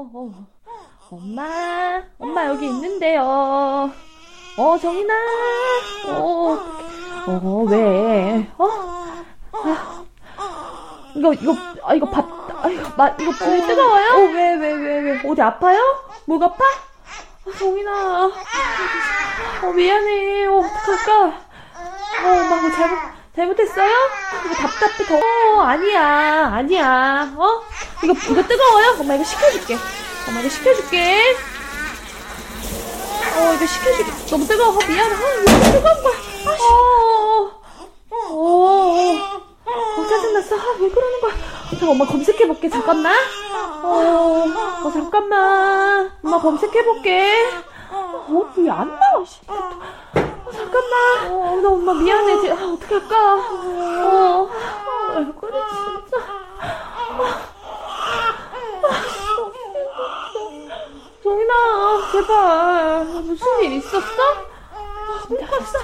어, 어. 엄마, 엄마 여기 있는데요. 어, 정인아. 어, 어, 왜? 어? 아, 이거, 이거, 아, 이거 밥, 아, 이거, 마, 이거 불이 뜨거워요? 어, 왜, 왜, 왜, 왜? 어디 아파요? 목 아파? 아, 정인아. 어, 미안해. 어, 어떡할까? 어, 엄마, 뭐 잘못, 잘못했어요? 이거 답답해, 더. 어, 아니야, 아니야. 어? 이거, 이거 뜨거워요? 엄마, 이거 식혀줄게. 엄마, 이거 식혀줄게. 어, 이거 식혀줄게. 너무 뜨거워. 어, 미안해. 어, 이거 뜨거운 거야. 아, 씨. 어, 어, 어, 어, 짜증났어. 아, 왜 그러는 거야. 잠깐, 엄마 검색해볼게. 잠깐만. 어, 어, 잠깐만. 엄마 검색해볼게. 어, 왜안 나와, 씨. 어, 잠깐만. 어, 나 엄마 미안해. 지- 아, 어떡할까. 어, 아, 왜 그래, 진짜. 정인아, 제발. 무슨 일 있었어? 아, 근데 알았어.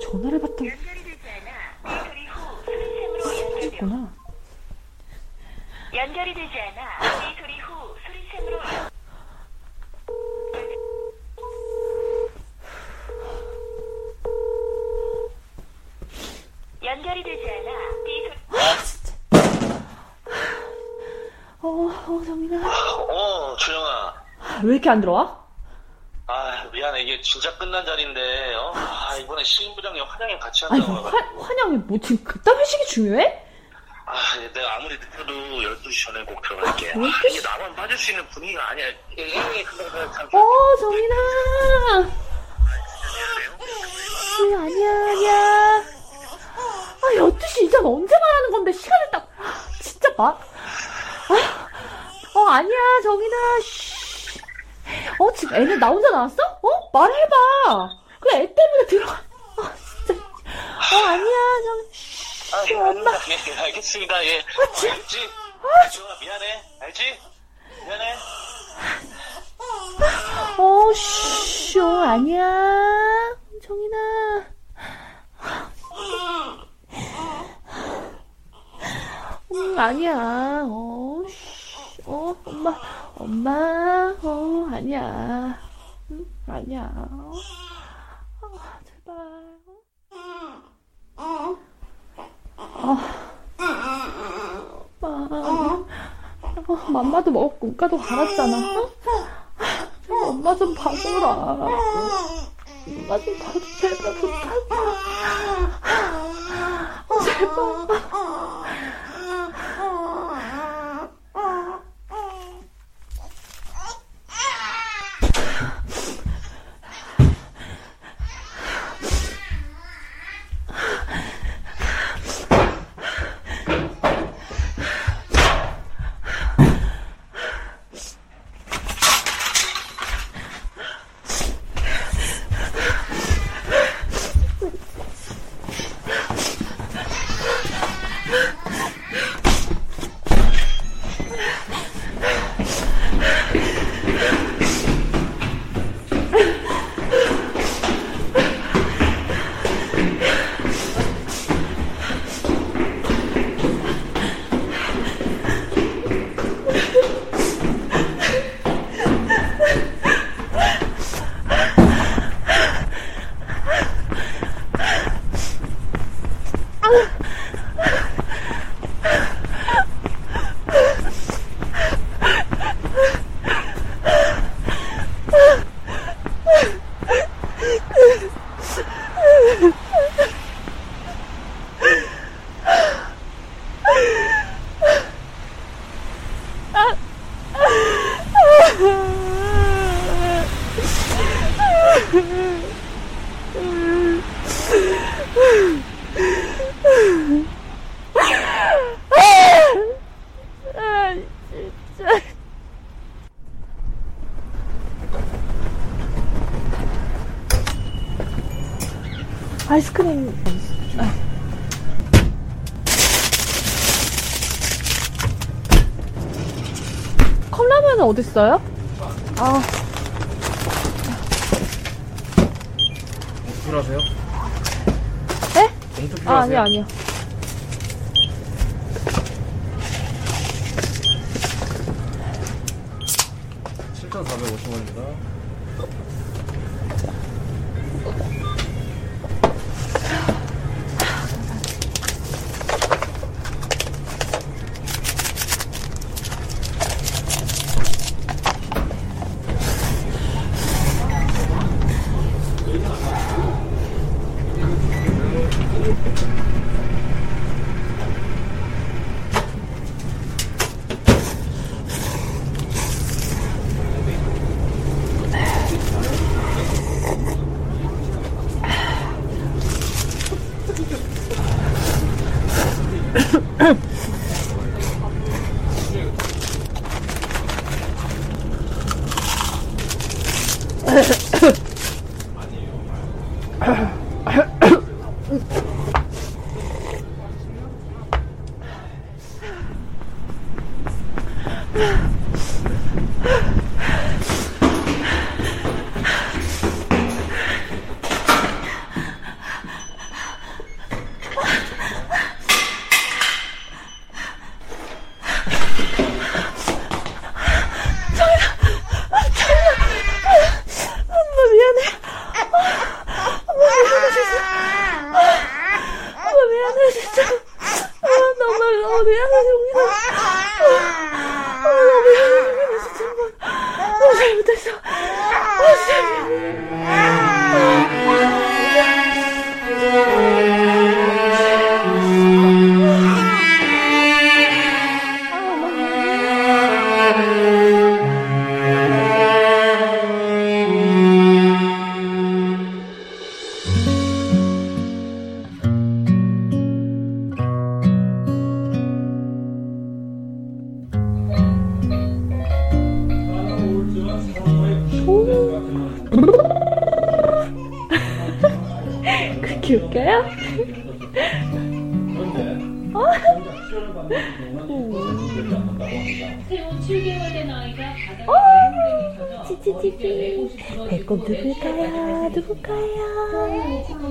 전화를 받던 했구나. 연결이 되지 않아 이 소리 후 소리샘으로 연결이 되지 않아 이 소리 어, 어, 정인아. 어, 준영아. 왜 이렇게 안 들어와? 아, 미안해. 이게 진짜 끝난 자리인데, 어? 아, 이번에 신부장님 환영회 같이 아니, 한다고 화, 해가지고. 환영이 뭐 지금 그딴 회식이 중요해? 아, 내가 아무리 늦어도 12시 전에 꼭 들어갈게. 아, 12시? 이게 나만 빠질 수 있는 분위기가 아니야. 예, 예, 그래, 그래, 참. 어, 정인아. 왜 아니야, 아니야. 아, 12시 이전 언제 말하는 건데, 시간을 딱. 아, 진짜 마. 아, 어, 아니야, 정인아. 쉬. 어, 지금 애는 나 혼자 나왔어? 어? 말해봐. 그 애 때문에 들어가. 아, 진짜. 어, 아니야, 정. 아, 예, 엄마. 알겠습니다. 예, 알겠습니다. 예. 진- 알지? 준영아, 미안해. 알지? 미안해. 어, 쉬, 어, 아니야. 정인아. 음, 아니야. 어, 쉬, 어, 엄마, 엄마, 어, 아니야. 음, 아니야. 아, 제발. 어, 엄마. 어, 맘마도 먹었고, 문가도 갈았잖아. 어? 엄마 좀 봐줘라. 엄마 좀 봐줘, 제발 부탁이야. 어, 제발. 컵라면은 어딨어요? 아, 필요하세요? 네? 봉투 아, 필요하세요? 아니요, 아니요. 7,450원입니다. Ugh. 7개월 된 아이가 바닥에 내동댕이 쳐져 치치치치. 배꼽 누굴까요? 누굴까요?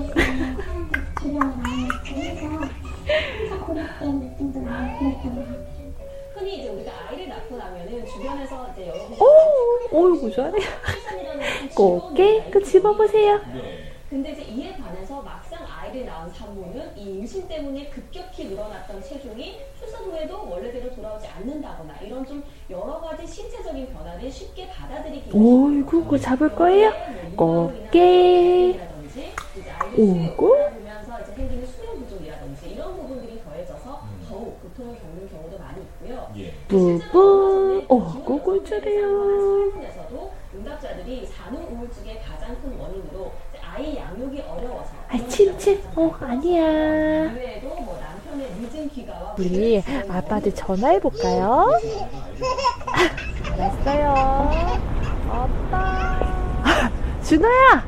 흔히 이제 우리가 아이를 낳고 나면은 주변에서 이제 여러 오, 어이구 잘해. 꽃게 그 집어보세요. 근데 이제 이에 반해서 막상 아이를 낳은 산모는 이 임신 때문에 급격히 늘어났던 체중이 출산 후에도 원래대로 돌아오지 않는다거나 이런 좀 여러 가지 신체적인 변화를 쉽게 받아들이기 어이구, 그거 잡을 거예요? 꽃게. 오고. 보면서 이제 생기는 수면 부족이라든지 이런 부분들이 더해져서 더욱 고통을 겪는 경우도 많이 있고요. 부부. 어이구, 꿀자래요. 에서도 응답자들이 산후 우울증의 가장 큰 원인으로 아이 양육이 어려워서 아, 침침. 어, 아니야. 이외에도 뭐 남편의 늦은 귀가와 우리 아빠들 전화해 볼까요? 알았어요. 아빠. 준호야!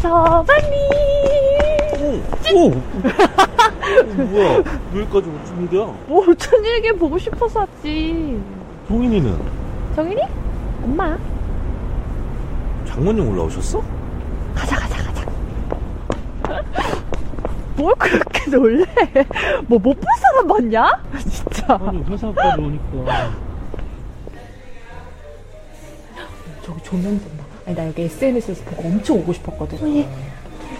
저 빨리! 오! 뭐야? 여기까지 무슨 일이야? 뭐, 천일기 보고 싶어서 왔지. 동인이는 정인이? 엄마. 장모님 올라오셨어? 가자, 가자, 가자. 뭘 그렇게 놀래? 뭐 못 볼 사람 만났냐? 진짜. 아니 회사까지 오니까 저기 조명 좀 봐. 아니, 나 여기 SNS에서 보고 엄청 오고 싶었거든. 어,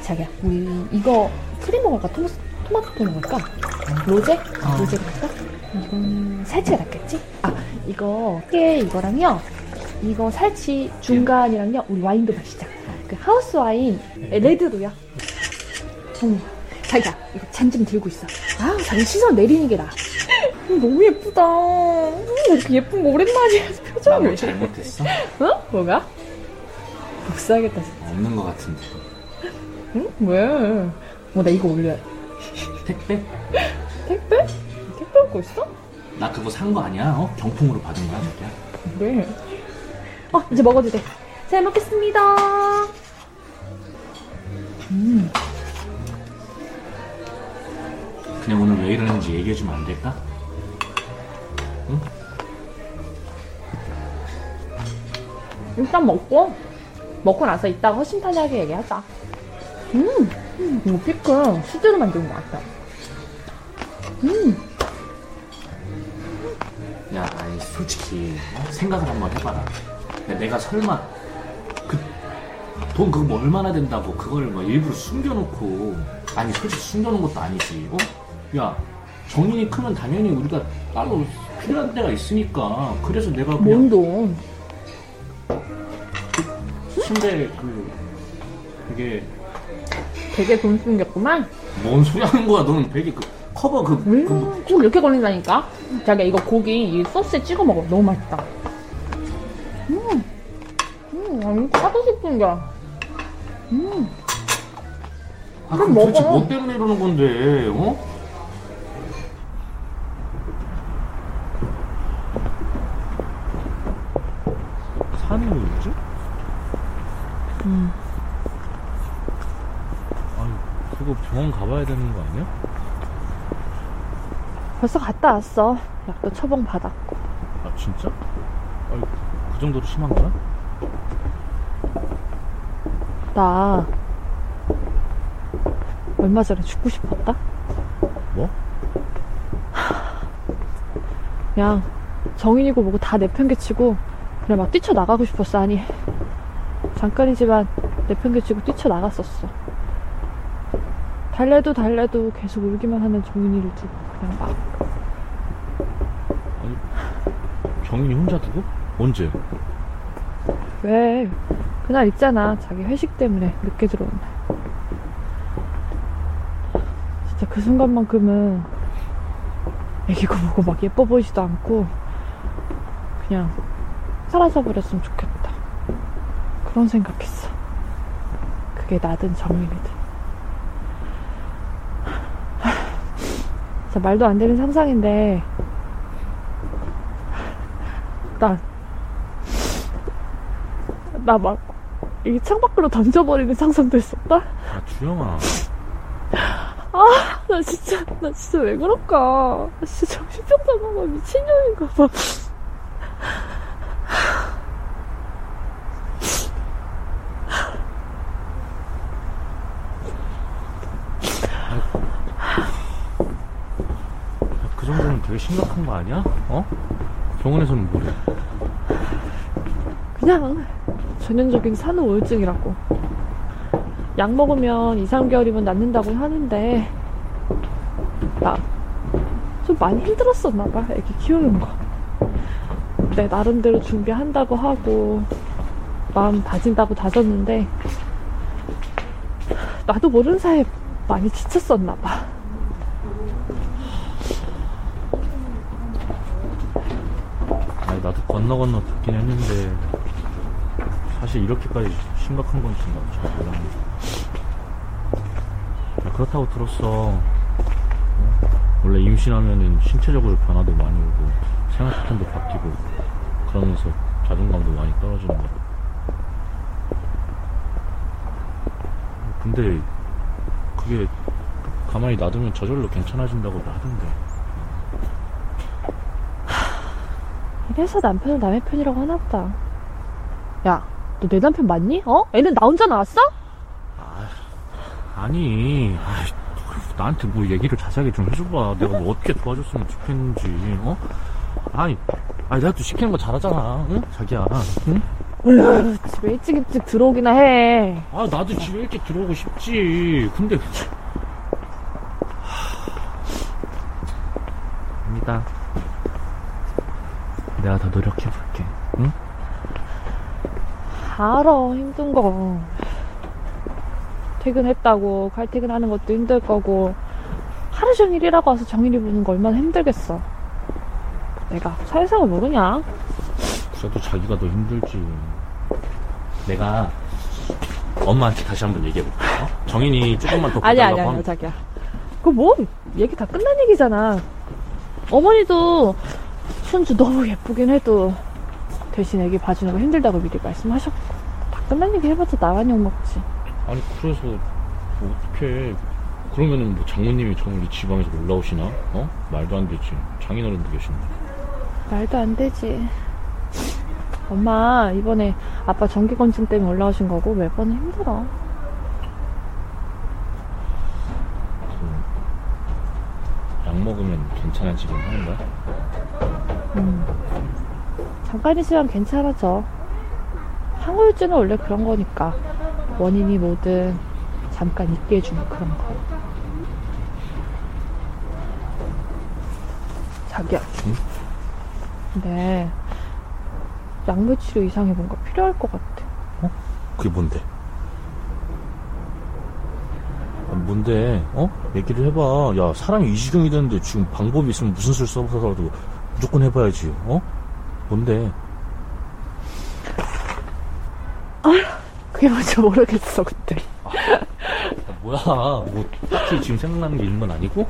자기야, 우리 이거 프리 먹을까? 토마, 토마토 먹을까? 로제? 로제 갈까? 이거는 살치가 낫겠지? 아, 이거 깨 이거랑요. 이거 살치 중간이랑요. 우리 와인도 마시자. 그 하우스 와인 레드로요. 어머, 자기야, 이거 잔 좀 들고 있어. 아, 자기 시선 내리는 게 나아. 음, 너무 예쁘다. 음, 이렇게 예쁜 거 오랜만이야. 표정이 왜 이래? 잘못했어? 어? 뭐가? 못 사겠다 진짜. 없는 것 같은데. 응? 왜? 뭐나 이거 올려. 택배? 택배? 택배 올거 있어? 나 그거 산 거 아니야? 어? 경품으로 받은 거야. 그래. 어 이제 먹어도 돼. 잘 먹겠습니다. 음, 왜 이러는지 얘기해주면 안 될까? 일단 먹고 먹고 나서 이따가 허심탄회하게 얘기하자. 음, 음 이거 피클 수제로 만든 것 같다. 음, 야, 아니, 솔직히, 어? 생각을 한번 해봐라. 내가 설마 그돈 그거 뭐 얼마나 된다고 그걸 뭐 일부러 숨겨놓고 아니 솔직히 숨겨놓은 것도 아니지 어? 야 정인이 크면 당연히 우리가 따로 필요한 데가 있으니까 그래서 내가 뭔 그냥 돈? 침대 그 그게 되게 돈 숨겼구만. 뭔 소리 하는 거야 너는 되게 그 커버 그, 그 음, 꼭 이렇게 걸린다니까? 자기야, 이거 고기 이 소스에 찍어 먹어. 너무 맛있다. 음, 음, 아니, 사고 싶은 게. 음, 아, 그럼 그럼 도대체 먹어. 뭐 때문에 이러는 건데, 어? 산이 어디지? 음. 아니, 그거 병원 가봐야 되는 거 아니야? 벌써 갔다 왔어. 약도 처방 받았고. 아, 진짜? 아니, 그 정도로 심한 거야? 나 얼마 전에 죽고 싶었다. 뭐? 그냥 정인이고 뭐고 다 내팽개치고 그냥 막 뛰쳐나가고 싶었어. 아니 잠깐이지만 내팽개치고 뛰쳐나갔었어. 달래도 달래도 계속 울기만 하는 정인이를 두고 그냥 막 정인이 혼자 두고? 언제? 왜? 그날 있잖아. 자기 회식 때문에 늦게 들어온 날. 진짜 그 순간만큼은 애기고 뭐고 막 예뻐 보이지도 않고 그냥 사라져 버렸으면 좋겠다. 그런 생각했어. 그게 나든 정민이든. 진짜 말도 안 되는 상상인데 나 나 막, 이 창밖으로 던져버리는 상상도 했었다? 아, 주영아. 나 진짜, 나 진짜 왜 그럴까? 나 진짜 정신병자 봐. 미친년인가 봐. 야, 그 정도는 되게 심각한 거 아니야? 어? 병원에서는 뭐래? 그냥, 전형적인 산후 우울증이라고. 약 먹으면 2, 3개월이면 낫는다고 하는데, 나, 좀 많이 힘들었었나 봐, 애기 키우는 거. 내 나름대로 준비한다고 하고, 마음 다진다고 다졌는데, 나도 모르는 사이에 많이 지쳤었나 봐. 아니, 나도 건너 건너 듣긴 했는데, 사실 이렇게까지 심각한 건지 나도 잘. 야, 그렇다고 들었어. 어? 원래 임신하면은 신체적으로 변화도 많이 오고, 생활 패턴도 바뀌고, 그러면서 자존감도 많이 떨어지는 거. 근데, 그게 가만히 놔두면 저절로 괜찮아진다고 하던데. 이래서 남편은 남의 편이라고 하나 보다. 야, 너 내 남편 맞니? 어? 애는 나 혼자 나왔어? 아니, 아이, 나한테 뭐 얘기를 자세하게 좀 해줘봐. 내가 뭐 어떻게 도와줬으면 좋겠는지, 어? 아니, 아니, 내가 또 시키는 거 잘하잖아, 응? 자기야, 응? 으, 집에 일찍 일찍 들어오기나 해. 아, 나도 집에 일찍 들어오고 싶지. 근데. 아니다. 내가 더 노력해볼게, 응? 알아, 힘든 거. 퇴근했다고, 칼퇴근하는 것도 힘들 거고, 하루 종일 일하고 와서 정일이 보는 거 얼마나 힘들겠어. 내가 사회생활 모르냐? 그래도 자기가 더 힘들지. 내가 엄마한테 다시 한번 얘기해볼게. 어? 정인이 조금만 더 아니, 아니, 아니, 하면 자기야. 그거 뭐, 얘기 다 끝난 얘기잖아. 어머니도 손주 너무 예쁘긴 해도 대신 애기 봐주는 거 힘들다고 미리 말씀하셨고. 다 끝난 얘기 해봤자 나만 욕먹지. 아니, 그래서, 뭐 어떻게 그러면은 뭐 장모님이 정일이 지방에서 올라오시나? 어? 말도 안 되지. 장인어른도 계신데. 말도 안 되지. 엄마, 이번에 아빠 정기검진 때문에 올라오신 거고, 매번은 힘들어. 약 먹으면 괜찮아지긴 하는 거야? 음. 잠깐이지만 괜찮아져. 상호유지는 원래 그런 거니까. 원인이 뭐든 잠깐 있게 해주는 그런 거. 자기야. 응? 근데 약물치료 이상이 뭔가 필요할 것 같아. 그게 뭔데? 아, 뭔데? 어? 얘기를 해봐. 야, 사람이 이 지경이 되는데 지금 방법이 있으면 무슨 수를 써서라도 무조건 해봐야지. 어? 뭔데? 그게 뭔지 모르겠어, 근데. 아, 뭐야? 뭐 딱히 지금 생각나는 게 있는 건 아니고?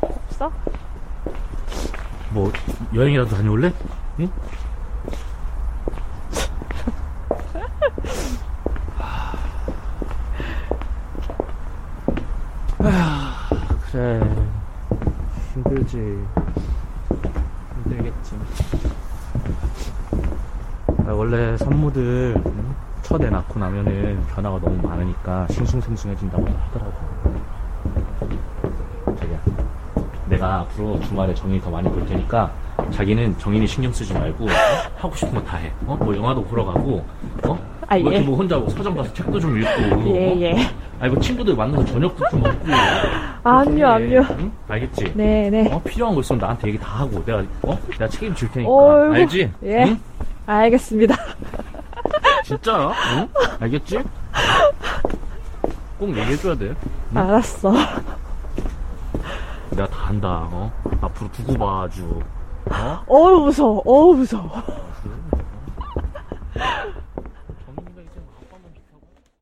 없어? 뭐 여행이라도 다녀올래? 응? 아, 그래 힘들지 힘들겠지 아, 원래 산모들 응? 첫애 낳고 나면은 변화가 너무 많으니까 싱숭생숭해진다고 하더라고 자기야 내가 앞으로 주말에 정인이 더 많이 볼 테니까 자기는 정인이 신경 쓰지 말고 어? 하고 싶은 거 다 해. 어? 뭐 영화도 보러 가고, 어? 아, 뭐, 예. 이렇게 뭐 혼자 뭐 서점 가서 책도 좀 읽고. 예, 어? 예. 아니 뭐 친구들 만나서 저녁도 좀 먹고. 아니요, 아니요. 응? 알겠지? 네, 네. 어? 필요한 거 있으면 나한테 얘기 다 하고 내가 어? 내가 책임질 테니까. 어이구. 알지? 예. 응? 알겠습니다. 진짜야? 응? 알겠지? 꼭 얘기해줘야 돼. 응? 알았어. 내가 다 한다. 어? 앞으로 두고 봐 아주. 어? 어우, 무서워. 어우, 무서워.